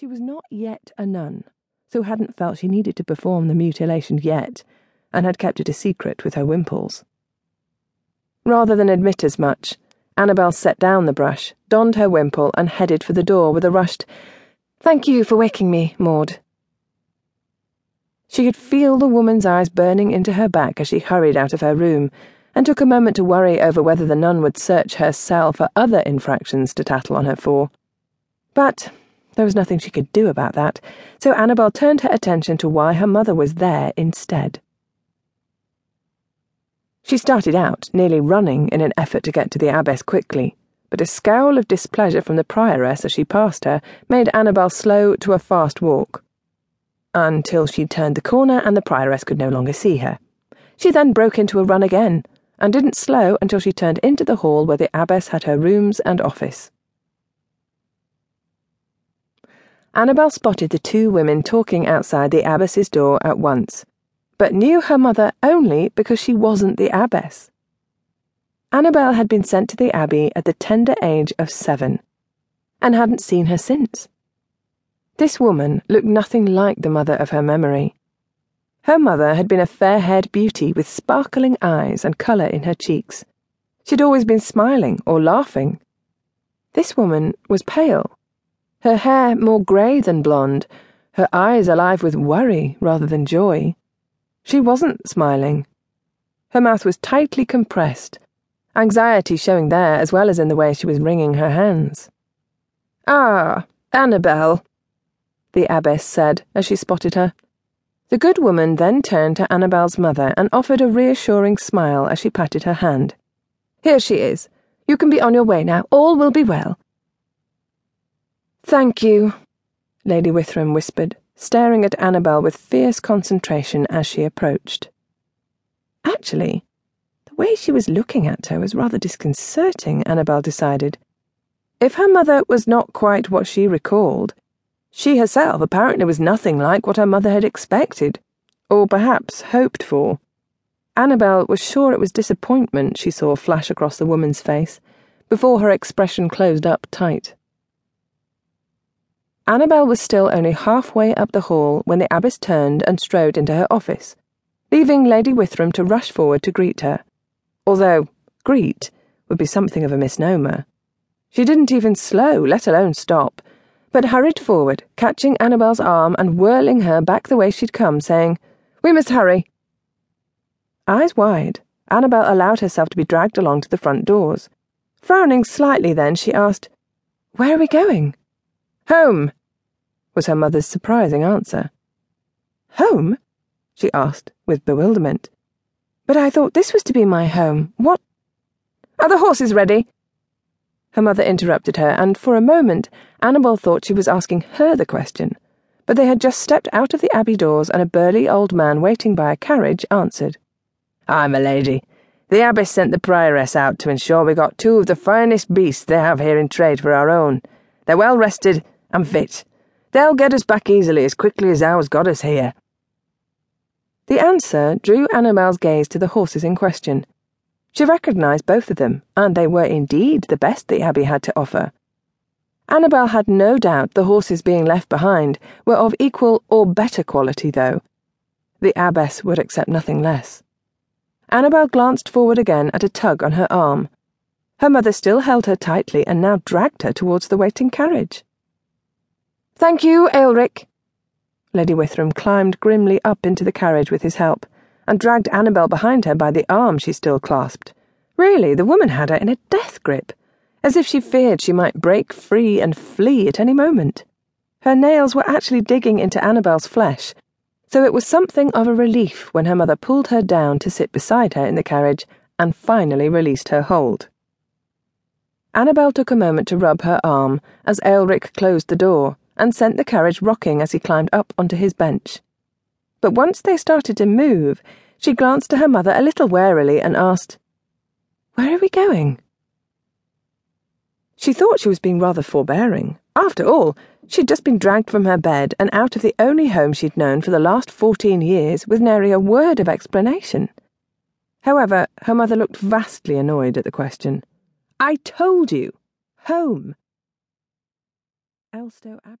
She was not yet a nun, so hadn't felt she needed to perform the mutilation yet, and had kept it a secret with her wimples. Rather than admit as much, Annabel set down the brush, donned her wimple, and headed for the door with a rushed, Thank you for waking me, Maud. She could feel the woman's eyes burning into her back as she hurried out of her room, and took a moment to worry over whether the nun would search her cell for other infractions to tattle on her for. But there was nothing she could do about that, so Annabel turned her attention to why her mother was there instead. She started out, nearly running in an effort to get to the abbess quickly, but a scowl of displeasure from the prioress as she passed her made Annabel slow to a fast walk. Until she turned the corner and the prioress could no longer see her. She then broke into a run again, and didn't slow until she turned into the hall where the abbess had her rooms and office. Annabel spotted the two women talking outside the abbess's door at once, but knew her mother only because she wasn't the abbess. Annabel had been sent to the abbey at the tender age of seven, and hadn't seen her since. This woman looked nothing like the mother of her memory. Her mother had been a fair haired beauty with sparkling eyes and colour in her cheeks. She'd always been smiling or laughing. This woman was pale her hair more grey than blonde, her eyes alive with worry rather than joy. She wasn't smiling. Her mouth was tightly compressed, anxiety showing there as well as in the way she was wringing her hands. Ah, Annabel, the abbess said as she spotted her. The good woman then turned to Annabel's mother and offered a reassuring smile as she patted her hand. Here she is. You can be on your way now. All will be well. Thank you, Lady Withram whispered, staring at Annabel with fierce concentration as she approached. Actually, the way she was looking at her was rather disconcerting, Annabel decided. If her mother was not quite what she recalled, she herself apparently was nothing like what her mother had expected, or perhaps hoped for. Annabel was sure it was disappointment she saw flash across the woman's face, before her expression closed up tight. Annabel was still only halfway up the hall when the abbess turned and strode into her office, leaving Lady Withram to rush forward to greet her. Although, greet would be something of a misnomer. She didn't even slow, let alone stop, but hurried forward, catching Annabel's arm and whirling her back the way she'd come, saying, We must hurry. Eyes wide, Annabel allowed herself to be dragged along to the front doors. Frowning slightly, then, she asked, Where are we going? Home, was her mother's surprising answer. Home? she asked, with bewilderment. But I thought this was to be my home. What? Are the horses ready? Her mother interrupted her, and for a moment Annabel thought she was asking her the question. But they had just stepped out of the abbey doors, and a burly old man waiting by a carriage answered. Aye, my lady. The abbess sent the prioress out to ensure we got two of the finest beasts they have here in trade for our own. They're well rested and fit, They'll get us back easily as quickly as ours got us here. The answer drew Annabel's gaze to the horses in question. She recognised both of them, and they were indeed the best the Abbey had to offer. Annabel had no doubt the horses being left behind were of equal or better quality, though. The abbess would accept nothing less. Annabel glanced forward again at a tug on her arm. Her mother still held her tightly and now dragged her towards the waiting carriage. Thank you, Aelric. Lady Withram climbed grimly up into the carriage with his help, and dragged Annabel behind her by the arm she still clasped. Really, the woman had her in a death grip, as if she feared she might break free and flee at any moment. Her nails were actually digging into Annabel's flesh, so it was something of a relief when her mother pulled her down to sit beside her in the carriage and finally released her hold. Annabel took a moment to rub her arm as Aelric closed the door and sent the carriage rocking as he climbed up onto his bench. But once they started to move, she glanced to her mother a little warily and asked, Where are we going? She thought she was being rather forbearing. After all, she'd just been dragged from her bed and out of the only home she'd known for the last fourteen years with nary a word of explanation. However, her mother looked vastly annoyed at the question. I told you! Home! Elstow Abbey.